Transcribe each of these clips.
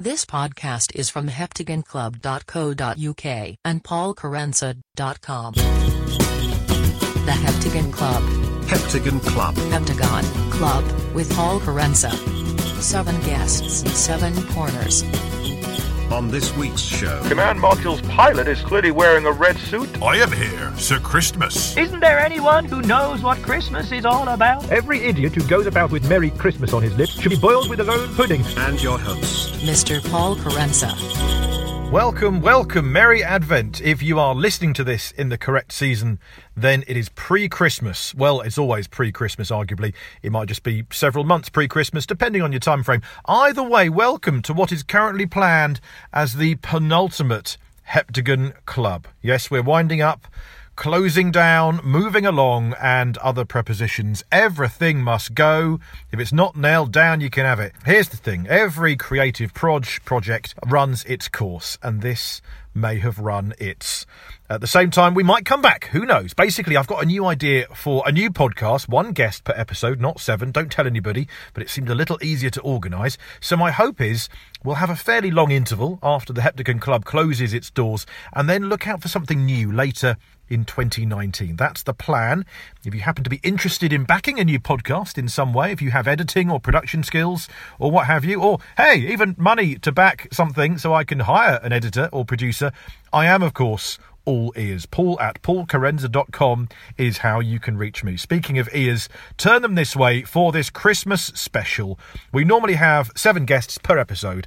This podcast is from heptagonclub.co.uk and paulcarenza.com. The Heptagon Club. Heptagon Club. Heptagon Club with Paul Carenza. Seven guests, seven corners. On this week's show, Command Module's pilot is clearly wearing a red suit. I am here, Sir Christmas. Isn't there anyone who knows what Christmas is all about? Every idiot who goes about with Merry Christmas on his lips should be boiled with their own pudding. and your host, Mr. Paul Carenza. Welcome, welcome, Merry Advent. If you are listening to this in the correct season, then it is pre Christmas. Well, it's always pre Christmas, arguably. It might just be several months pre Christmas, depending on your time frame. Either way, welcome to what is currently planned as the penultimate Heptagon Club. Yes, we're winding up closing down, moving along, and other prepositions. Everything must go. If it's not nailed down, you can have it. Here's the thing every creative proj- project runs its course, and this may have run its. At the same time, we might come back. Who knows? Basically, I've got a new idea for a new podcast, one guest per episode, not seven. Don't tell anybody, but it seemed a little easier to organise. So, my hope is we'll have a fairly long interval after the Heptagon Club closes its doors, and then look out for something new later in 2019. That's the plan. If you happen to be interested in backing a new podcast in some way, if you have editing or production skills or what have you, or hey, even money to back something so I can hire an editor or producer, I am, of course, all ears. Paul at paulcarenza.com is how you can reach me. Speaking of ears, turn them this way for this Christmas special. We normally have seven guests per episode,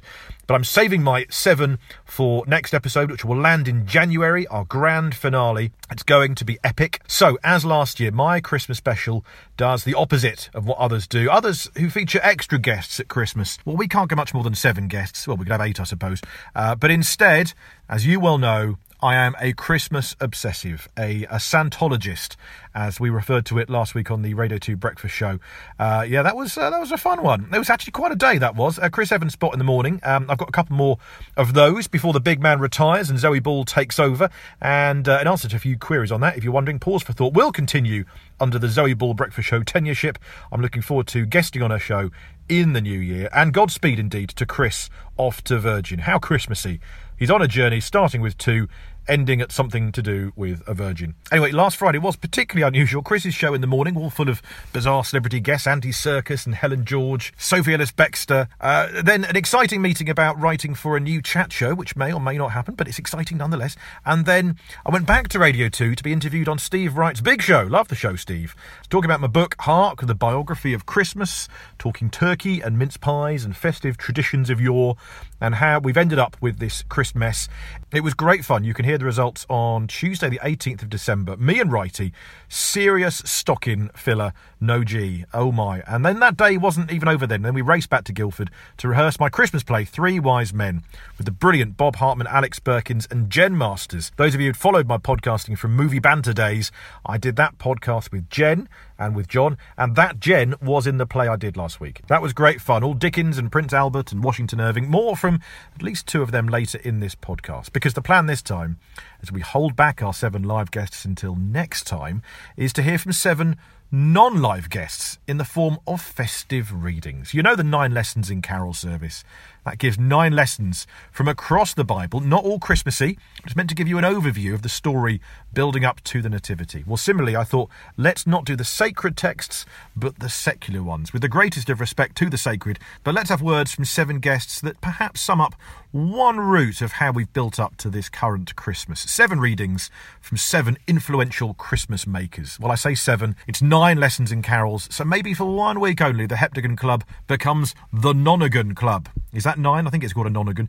but I'm saving my seven for next episode, which will land in January, our grand finale. It's going to be epic. So, as last year, my Christmas special does the opposite of what others do. Others who feature extra guests at Christmas. Well, we can't get much more than seven guests. Well, we could have eight, I suppose. Uh, but instead, as you well know, I am a Christmas obsessive, a, a Santologist, as we referred to it last week on the Radio 2 Breakfast Show. Uh, yeah, that was uh, that was a fun one. It was actually quite a day, that was. Uh, Chris Evans spot in the morning. Um, I've got a couple more of those before the big man retires and Zoe Ball takes over. And uh, in answer to a few queries on that, if you're wondering, pause for thought We'll continue under the Zoe Ball Breakfast Show tenureship. I'm looking forward to guesting on her show in the new year. And Godspeed indeed to Chris off to Virgin. How Christmassy. He's on a journey starting with two, ending at something to do with a virgin. Anyway, last Friday was particularly unusual. Chris's show in the morning, all full of bizarre celebrity guests Andy Serkis and Helen George, Sophie Ellis Bextor. Uh, then an exciting meeting about writing for a new chat show, which may or may not happen, but it's exciting nonetheless. And then I went back to Radio 2 to be interviewed on Steve Wright's big show. Love the show, Steve. Talking about my book, Hark, the biography of Christmas, talking turkey and mince pies and festive traditions of yore, and how we've ended up with this Christmas. It was great fun. You can hear the results on Tuesday, the 18th of December. Me and Righty, serious stocking filler, no G. Oh my. And then that day wasn't even over then. Then we raced back to Guildford to rehearse my Christmas play, Three Wise Men, with the brilliant Bob Hartman, Alex Birkins, and Jen Masters. Those of you who'd followed my podcasting from movie banter days, I did that podcast with Jen and with John, and that Jen was in the play I did last week. That was great fun. All Dickens and Prince Albert and Washington Irving. More from at least two of them later in this podcast, because the plan this time, as we hold back our seven live guests until next time, is to hear from seven non live guests in the form of festive readings. You know the nine lessons in carol service. That gives nine lessons from across the Bible, not all Christmassy. It's meant to give you an overview of the story building up to the Nativity. Well, similarly, I thought let's not do the sacred texts, but the secular ones, with the greatest of respect to the sacred. But let's have words from seven guests that perhaps sum up one route of how we've built up to this current Christmas. Seven readings from seven influential Christmas makers. Well, I say seven, it's nine lessons in carols, so maybe for one week only, the Heptagon Club becomes the Nonagon Club. Is that nine? I think it's called a Nonagon.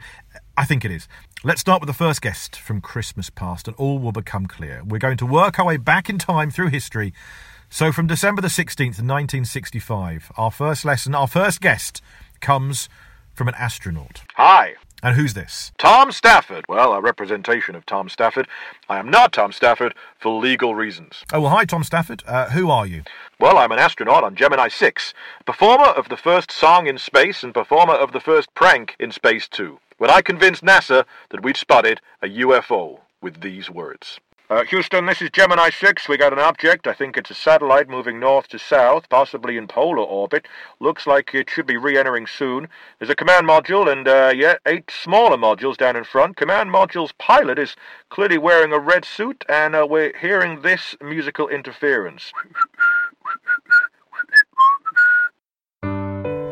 I think it is. Let's start with the first guest from Christmas past, and all will become clear. We're going to work our way back in time through history. So, from December the 16th, 1965, our first lesson, our first guest comes from an astronaut. Hi, And who's this? Tom Stafford. Well, a representation of Tom Stafford. I am not Tom Stafford for legal reasons. Oh, well, hi, Tom Stafford. Uh, who are you? Well, I'm an astronaut on Gemini 6, performer of the first song in space and performer of the first prank in space too. When I convinced NASA that we'd spotted a UFO with these words. Uh, Houston, this is Gemini 6. We got an object. I think it's a satellite moving north to south, possibly in polar orbit. Looks like it should be re-entering soon. There's a command module and, uh, yeah, eight smaller modules down in front. Command module's pilot is clearly wearing a red suit, and uh, we're hearing this musical interference.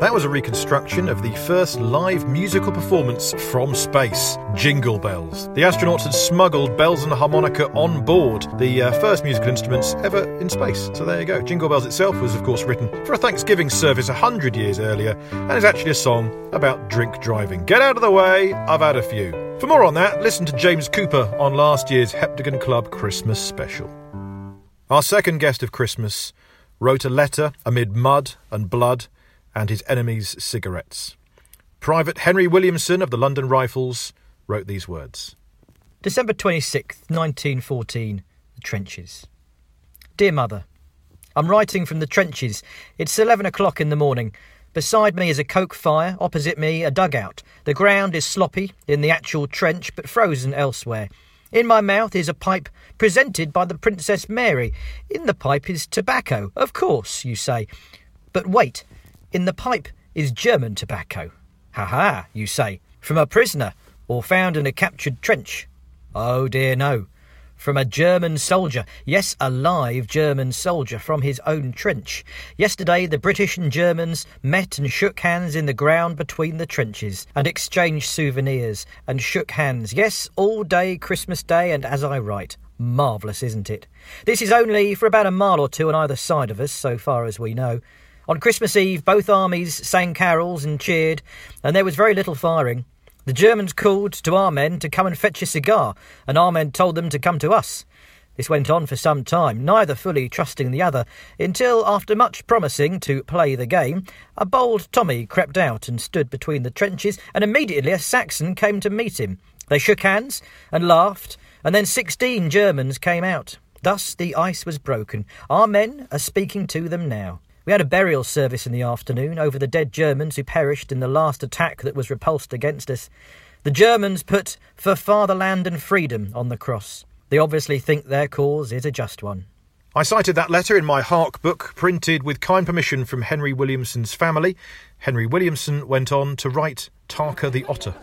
That was a reconstruction of the first live musical performance from space, Jingle Bells. The astronauts had smuggled bells and harmonica on board, the uh, first musical instruments ever in space. So there you go. Jingle Bells itself was, of course, written for a Thanksgiving service a hundred years earlier and is actually a song about drink driving. Get out of the way, I've had a few. For more on that, listen to James Cooper on last year's Heptagon Club Christmas special. Our second guest of Christmas wrote a letter amid mud and blood and his enemies' cigarettes. Private Henry Williamson of the London Rifles wrote these words December 26th, 1914, The Trenches. Dear Mother, I'm writing from the trenches. It's 11 o'clock in the morning. Beside me is a coke fire, opposite me, a dugout. The ground is sloppy in the actual trench, but frozen elsewhere. In my mouth is a pipe presented by the Princess Mary. In the pipe is tobacco, of course, you say. But wait, in the pipe is German tobacco. Ha ha, you say, from a prisoner or found in a captured trench. Oh dear, no. From a German soldier, yes, a live German soldier from his own trench. Yesterday, the British and Germans met and shook hands in the ground between the trenches and exchanged souvenirs and shook hands. Yes, all day Christmas Day, and as I write. Marvellous, isn't it? This is only for about a mile or two on either side of us, so far as we know. On Christmas Eve, both armies sang carols and cheered, and there was very little firing. The Germans called to our men to come and fetch a cigar, and our men told them to come to us. This went on for some time, neither fully trusting the other, until, after much promising to play the game, a bold Tommy crept out and stood between the trenches, and immediately a Saxon came to meet him. They shook hands and laughed, and then sixteen Germans came out. Thus the ice was broken. Our men are speaking to them now. We had a burial service in the afternoon over the dead Germans who perished in the last attack that was repulsed against us. The Germans put for fatherland and freedom on the cross. They obviously think their cause is a just one. I cited that letter in my Hark book, printed with kind permission from Henry Williamson's family. Henry Williamson went on to write Tarka the Otter.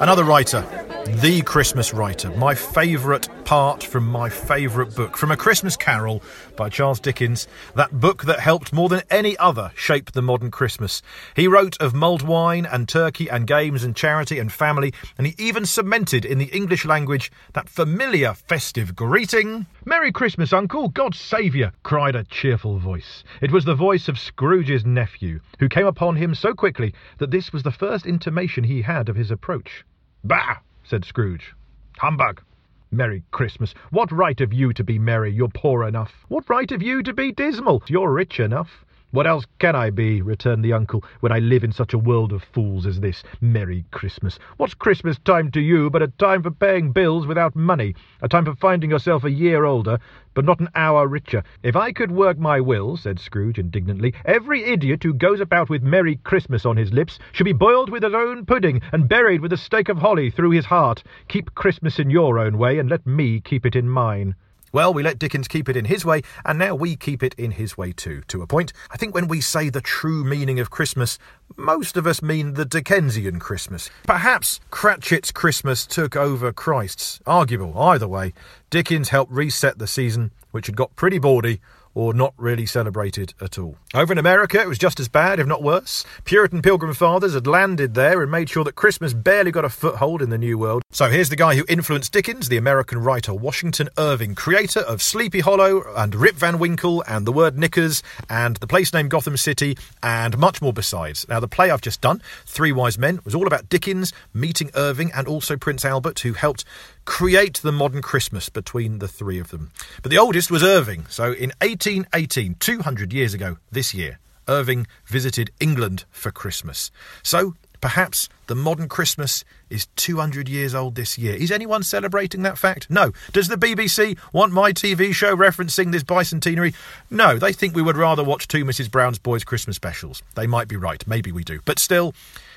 Another writer, the Christmas Writer, my favourite part from my favourite book, From a Christmas Carol by Charles Dickens, that book that helped more than any other shape the modern Christmas. He wrote of mulled wine and turkey and games and charity and family, and he even cemented in the English language that familiar festive greeting. Merry Christmas, Uncle, God save you, cried a cheerful voice. It was the voice of Scrooge's nephew, who came upon him so quickly that this was the first intimation he had of his approach. Bah! Said Scrooge. Humbug! Merry Christmas. What right have you to be merry? You're poor enough. What right have you to be dismal? You're rich enough. What else can I be, returned the uncle, when I live in such a world of fools as this? Merry Christmas. What's Christmas time to you but a time for paying bills without money, a time for finding yourself a year older, but not an hour richer? If I could work my will, said Scrooge indignantly, every idiot who goes about with Merry Christmas on his lips should be boiled with his own pudding and buried with a stake of holly through his heart. Keep Christmas in your own way, and let me keep it in mine. Well, we let Dickens keep it in his way, and now we keep it in his way too, to a point. I think when we say the true meaning of Christmas, most of us mean the Dickensian Christmas. Perhaps Cratchit's Christmas took over Christ's. Arguable, either way. Dickens helped reset the season, which had got pretty bawdy or not really celebrated at all. Over in America, it was just as bad, if not worse. Puritan Pilgrim Fathers had landed there and made sure that Christmas barely got a foothold in the New World. So here's the guy who influenced Dickens, the American writer Washington Irving, creator of Sleepy Hollow and Rip Van Winkle and The Word Knickers and the place named Gotham City and much more besides. Now, the play I've just done, Three Wise Men, was all about Dickens meeting Irving and also Prince Albert, who helped create the modern Christmas between the three of them. But the oldest was Irving. So in 1818, 200 years ago this year, Irving visited England for Christmas. So Perhaps the modern Christmas is 200 years old this year. Is anyone celebrating that fact? No. Does the BBC want my TV show referencing this bicentenary? No, they think we would rather watch two Mrs. Brown's Boys Christmas specials. They might be right. Maybe we do. But still,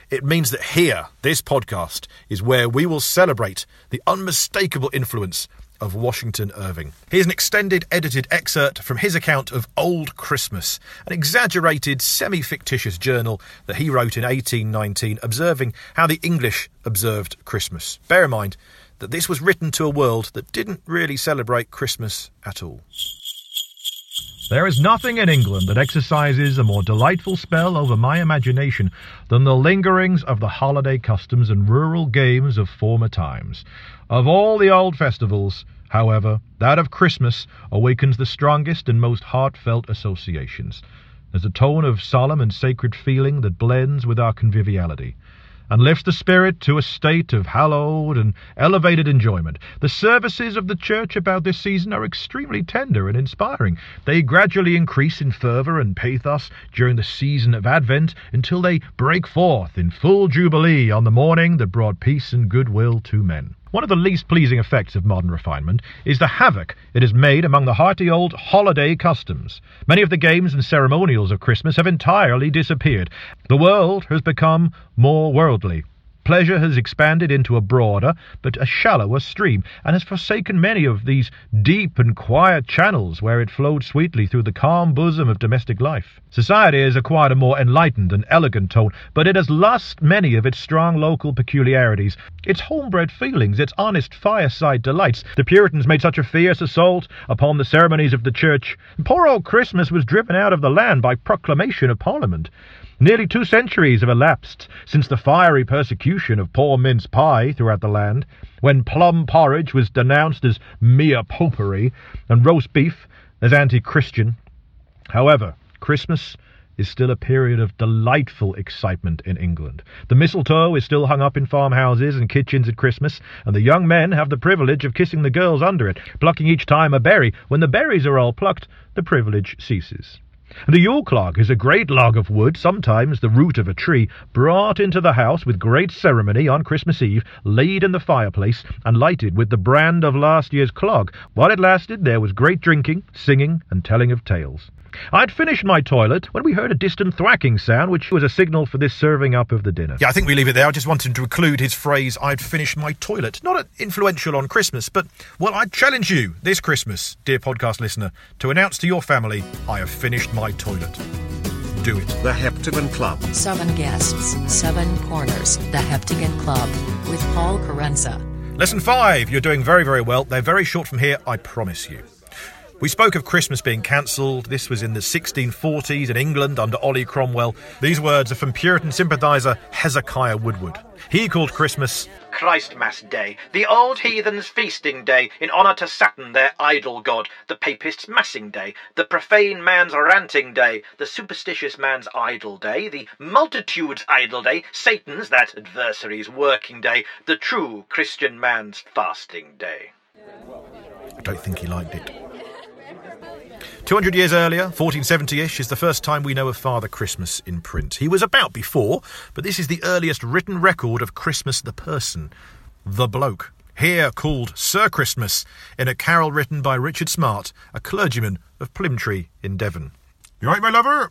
it means that here, this podcast, is where we will celebrate the unmistakable influence of Washington Irving. Here's an extended edited excerpt from his account of Old Christmas, an exaggerated, semi fictitious journal that he wrote in 1819, observing how the English observed Christmas. Bear in mind that this was written to a world that didn't really celebrate Christmas at all. There is nothing in England that exercises a more delightful spell over my imagination than the lingerings of the holiday customs and rural games of former times. Of all the old festivals, however, that of Christmas awakens the strongest and most heartfelt associations. There's a tone of solemn and sacred feeling that blends with our conviviality and lifts the spirit to a state of hallowed and elevated enjoyment. The services of the church about this season are extremely tender and inspiring. They gradually increase in fervour and pathos during the season of Advent until they break forth in full jubilee on the morning that brought peace and goodwill to men. One of the least pleasing effects of modern refinement is the havoc it has made among the hearty old holiday customs. Many of the games and ceremonials of Christmas have entirely disappeared. The world has become more worldly. Pleasure has expanded into a broader but a shallower stream, and has forsaken many of these deep and quiet channels where it flowed sweetly through the calm bosom of domestic life. Society has acquired a more enlightened and elegant tone, but it has lost many of its strong local peculiarities, its homebred feelings, its honest fireside delights. The Puritans made such a fierce assault upon the ceremonies of the church. Poor old Christmas was driven out of the land by proclamation of Parliament. Nearly two centuries have elapsed since the fiery persecution of poor mince pie throughout the land, when plum porridge was denounced as mere popery, and roast beef as anti-Christian. However, Christmas is still a period of delightful excitement in England. The mistletoe is still hung up in farmhouses and kitchens at Christmas, and the young men have the privilege of kissing the girls under it, plucking each time a berry. When the berries are all plucked, the privilege ceases. The Yule log is a great log of wood, sometimes the root of a tree, brought into the house with great ceremony on Christmas Eve, laid in the fireplace, and lighted with the brand of last year's clog. While it lasted, there was great drinking, singing, and telling of tales. I'd finished my toilet when we heard a distant thwacking sound, which was a signal for this serving up of the dinner. Yeah, I think we leave it there. I just wanted to include his phrase, I'd finished my toilet. Not influential on Christmas, but, well, I challenge you this Christmas, dear podcast listener, to announce to your family, I have finished my toilet. Do it. The Heptagon Club. Seven guests, seven corners. The Heptagon Club with Paul Carenza. Lesson five. You're doing very, very well. They're very short from here, I promise you. We spoke of Christmas being cancelled. This was in the 1640s in England under Ollie Cromwell. These words are from Puritan sympathiser Hezekiah Woodward. He called Christmas Christmas Day, the old heathens' feasting day, in honour to Saturn, their idol god, the papists' massing day, the profane man's ranting day, the superstitious man's idle day, the multitude's idle day, Satan's, that adversary's working day, the true Christian man's fasting day. I don't think he liked it. 200 years earlier, 1470 ish, is the first time we know of Father Christmas in print. He was about before, but this is the earliest written record of Christmas the person, the bloke. Here called Sir Christmas, in a carol written by Richard Smart, a clergyman of Plymtree in Devon. You right, my lover?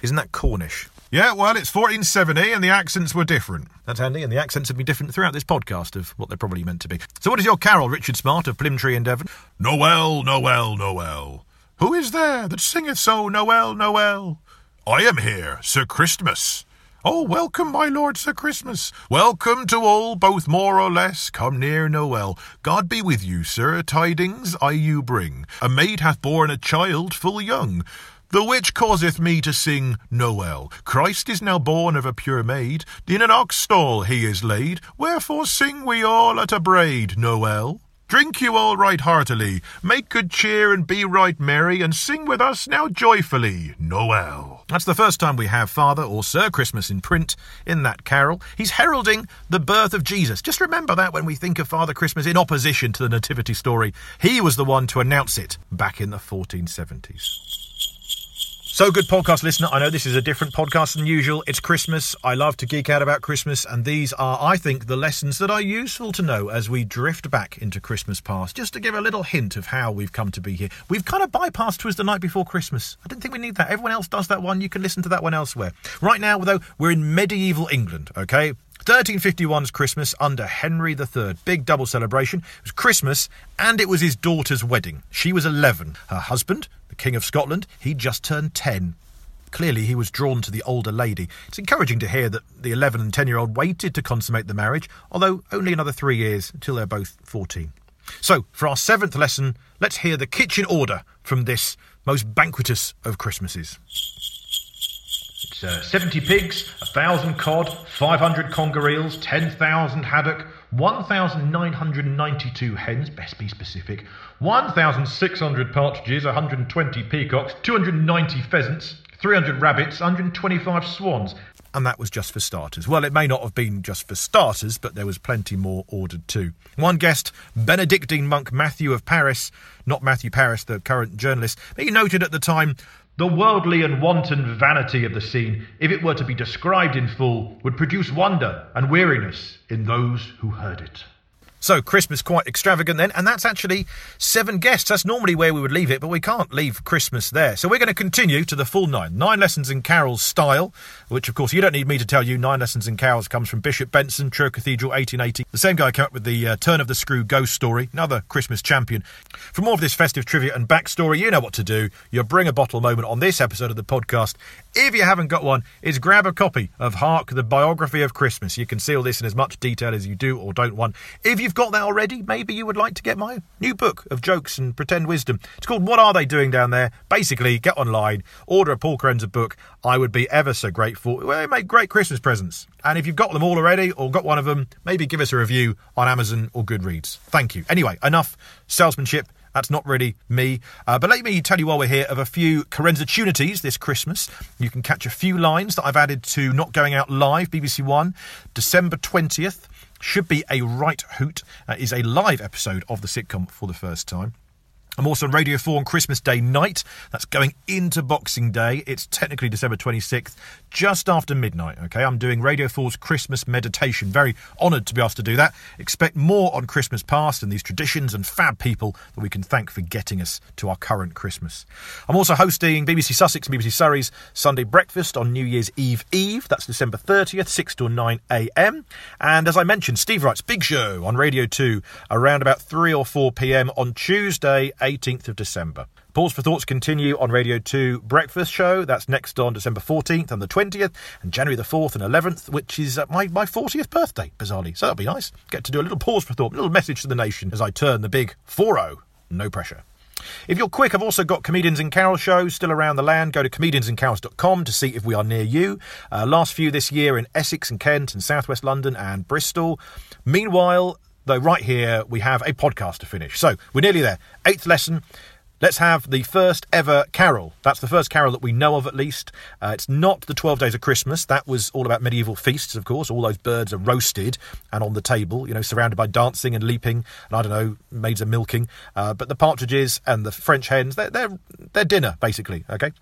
Isn't that Cornish? Yeah, well, it's 1470 and the accents were different. That's handy, and the accents have been different throughout this podcast of what they're probably meant to be. So, what is your carol, Richard Smart of Plymtree in Devon? Noel, Noel, Noel. Who is there that singeth so, Noel, Noel? I am here, Sir Christmas. Oh, welcome, my lord Sir Christmas. Welcome to all, both more or less. Come near, Noel. God be with you, sir. Tidings I you bring. A maid hath borne a child full young. The which causeth me to sing Noel. Christ is now born of a pure maid. In an ox stall he is laid. Wherefore sing we all at a braid, Noel. Drink you all right heartily, make good cheer and be right merry, and sing with us now joyfully, Noel. That's the first time we have Father or Sir Christmas in print in that carol. He's heralding the birth of Jesus. Just remember that when we think of Father Christmas in opposition to the Nativity story. He was the one to announce it back in the 1470s. So, good podcast listener, I know this is a different podcast than usual. It's Christmas. I love to geek out about Christmas, and these are, I think, the lessons that are useful to know as we drift back into Christmas past. Just to give a little hint of how we've come to be here. We've kind of bypassed Twas the Night Before Christmas. I didn't think we need that. Everyone else does that one. You can listen to that one elsewhere. Right now, though, we're in medieval England, okay? 1351's Christmas under Henry III. Big double celebration. It was Christmas and it was his daughter's wedding. She was 11. Her husband, the King of Scotland, he'd just turned 10. Clearly, he was drawn to the older lady. It's encouraging to hear that the 11 and 10 year old waited to consummate the marriage, although only another three years until they're both 14. So, for our seventh lesson, let's hear the kitchen order from this most banquetous of Christmases. It's uh, 70 pigs, 1,000 cod, 500 conger eels, 10,000 haddock, 1,992 hens, best be specific, 1,600 partridges, 120 peacocks, 290 pheasants, 300 rabbits, 125 swans. And that was just for starters. Well, it may not have been just for starters, but there was plenty more ordered too. One guest, Benedictine monk Matthew of Paris, not Matthew Paris, the current journalist, but he noted at the time The worldly and wanton vanity of the scene, if it were to be described in full, would produce wonder and weariness in those who heard it. So, Christmas quite extravagant then, and that's actually seven guests. That's normally where we would leave it, but we can't leave Christmas there. So, we're going to continue to the full nine. Nine lessons in carols style, which, of course, you don't need me to tell you. Nine lessons in carols comes from Bishop Benson, Truro Cathedral, 1880. The same guy came up with the uh, Turn of the Screw ghost story, another Christmas champion. For more of this festive trivia and backstory, you know what to do. You bring a bottle moment on this episode of the podcast. If you haven't got one, is grab a copy of Hark, the biography of Christmas. You can see all this in as much detail as you do or don't want. If you've got that already, maybe you would like to get my new book of jokes and pretend wisdom. It's called What Are They Doing Down There? Basically, get online, order a Paul Carenza book. I would be ever so grateful. Well, they make great Christmas presents. And if you've got them all already or got one of them, maybe give us a review on Amazon or Goodreads. Thank you. Anyway, enough salesmanship. That's not really me. Uh, but let me tell you while we're here of a few Carenza Tunities this Christmas. You can catch a few lines that I've added to Not Going Out Live, BBC One, December 20th. Should be a right hoot. Uh, is a live episode of the sitcom for the first time. I'm also on Radio 4 on Christmas Day night. That's going into Boxing Day. It's technically December 26th, just after midnight. Okay, I'm doing Radio 4's Christmas meditation. Very honoured to be asked to do that. Expect more on Christmas past and these traditions and fab people that we can thank for getting us to our current Christmas. I'm also hosting BBC Sussex and BBC Surrey's Sunday Breakfast on New Year's Eve Eve. That's December 30th, 6 to 9 a.m. And as I mentioned, Steve Wright's Big Show on Radio 2 around about 3 or 4 p.m. on Tuesday, 18th of December. Pause for Thoughts continue on Radio 2 Breakfast Show. That's next on December 14th and the 20th, and January the 4th and 11th, which is uh, my, my 40th birthday, bizarrely. So that'll be nice. Get to do a little pause for thought, a little message to the nation as I turn the big 4 0. No pressure. If you're quick, I've also got Comedians in Carol shows still around the land. Go to comediansincarols.com to see if we are near you. Uh, last few this year in Essex and Kent and southwest London and Bristol. Meanwhile, though, right here we have a podcast to finish. So we're nearly there. Eighth lesson. Let's have the first ever carol. That's the first carol that we know of, at least. Uh, it's not the 12 Days of Christmas. That was all about medieval feasts, of course. All those birds are roasted and on the table, you know, surrounded by dancing and leaping, and I don't know, maids are milking. Uh, but the partridges and the French hens, they're, they're, they're dinner, basically, okay?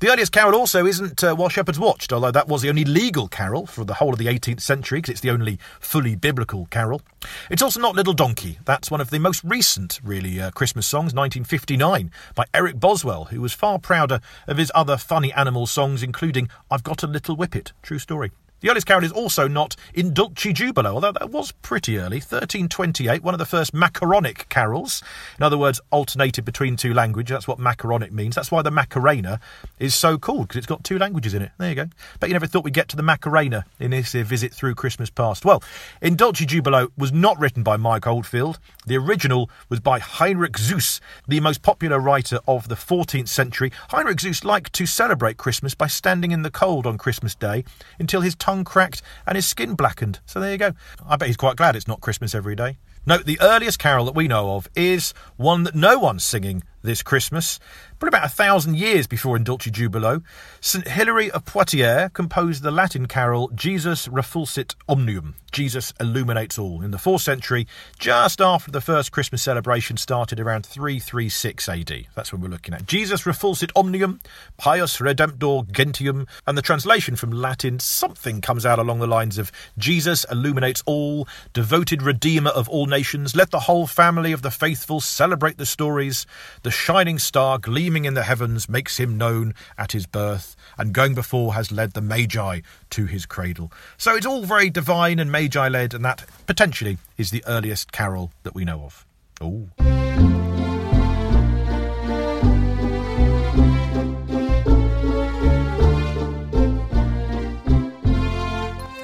The earliest carol also isn't uh, While Shepherds Watched, although that was the only legal carol for the whole of the 18th century, because it's the only fully biblical carol. It's also not Little Donkey. That's one of the most recent, really, uh, Christmas songs, 1959, by Eric Boswell, who was far prouder of his other funny animal songs, including I've Got a Little Whippet. True story. The earliest carol is also not In Dulci Jubilo, although that was pretty early, 1328, one of the first macaronic carols. In other words, alternated between two languages. That's what macaronic means. That's why the Macarena is so called, because it's got two languages in it. There you go. Bet you never thought we'd get to the Macarena in this visit through Christmas past. Well, In Dulci Jubilo was not written by Mike Oldfield. The original was by Heinrich Zeus, the most popular writer of the 14th century. Heinrich Zeus liked to celebrate Christmas by standing in the cold on Christmas Day until his tongue cracked and his skin blackened. So there you go. I bet he's quite glad it's not Christmas every day. Note the earliest carol that we know of is one that no one's singing this Christmas. Probably about a thousand years before In Dulci Jubilo, St Hilary of Poitiers composed the Latin carol Jesus Refulsit Omnium, Jesus illuminates all, in the 4th century, just after the first Christmas celebration started around 336 AD. That's when we're looking at. Jesus Refulsit Omnium, Pius Redemptor Gentium, and the translation from Latin, something comes out along the lines of Jesus illuminates all, devoted Redeemer of all nations, let the whole family of the faithful celebrate the stories. The shining star gleaming in the heavens makes him known at his birth, and going before has led the Magi to his cradle. So it's all very divine and Magi led, and that potentially is the earliest carol that we know of. Oh.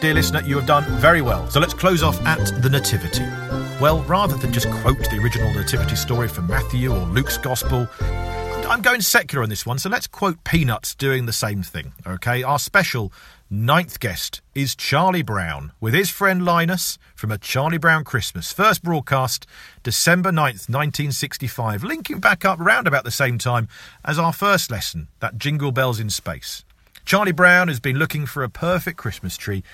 Dear listener, you have done very well. So let's close off at the Nativity. Well, rather than just quote the original Nativity story from Matthew or Luke's Gospel, I'm going secular on this one, so let's quote Peanuts doing the same thing, okay? Our special ninth guest is Charlie Brown with his friend Linus from A Charlie Brown Christmas. First broadcast December 9th, 1965, linking back up round about the same time as our first lesson, that Jingle Bells in Space. Charlie Brown has been looking for a perfect Christmas tree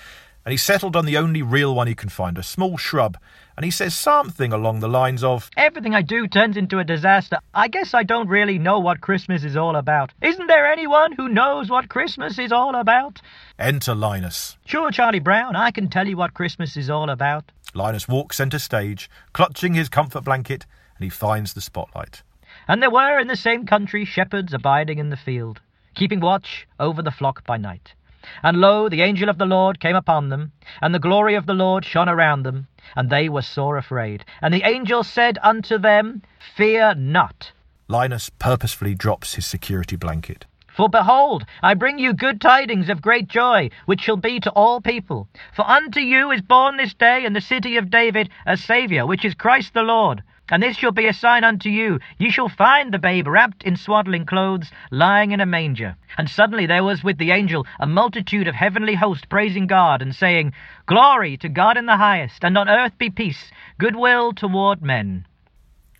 and he settled on the only real one he can find, a small shrub. And he says something along the lines of Everything I do turns into a disaster. I guess I don't really know what Christmas is all about. Isn't there anyone who knows what Christmas is all about? Enter Linus. Sure, Charlie Brown, I can tell you what Christmas is all about. Linus walks centre stage, clutching his comfort blanket, and he finds the spotlight. And there were in the same country shepherds abiding in the field, keeping watch over the flock by night. And lo, the angel of the Lord came upon them, and the glory of the Lord shone around them, and they were sore afraid. And the angel said unto them, Fear not. Linus purposefully drops his security blanket. For behold, I bring you good tidings of great joy, which shall be to all people. For unto you is born this day in the city of David a Saviour, which is Christ the Lord. And this shall be a sign unto you. Ye shall find the babe wrapped in swaddling clothes, lying in a manger. And suddenly there was with the angel a multitude of heavenly hosts praising God, and saying, Glory to God in the highest, and on earth be peace, goodwill toward men.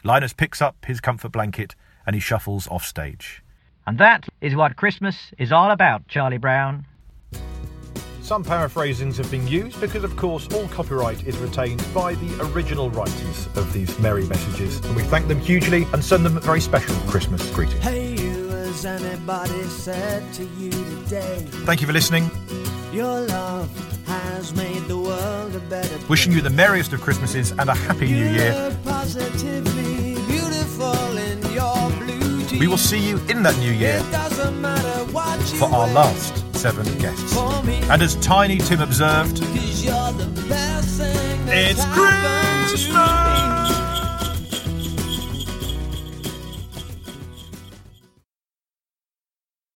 Linus picks up his comfort blanket and he shuffles off stage. And that is what Christmas is all about, Charlie Brown. Some paraphrasings have been used because, of course, all copyright is retained by the original writers of these merry messages, and we thank them hugely and send them a very special Christmas greeting. Hey, you, has anybody said to you today? Thank you for listening. Your love has made the world a better Wishing you the merriest of Christmases and a happy new year. Positively beautiful in your blue jeans. We will see you in that new year It doesn't matter what you for our last seven guests. And as Tiny Tim observed, cause you're the best thing that's it's. Christmas!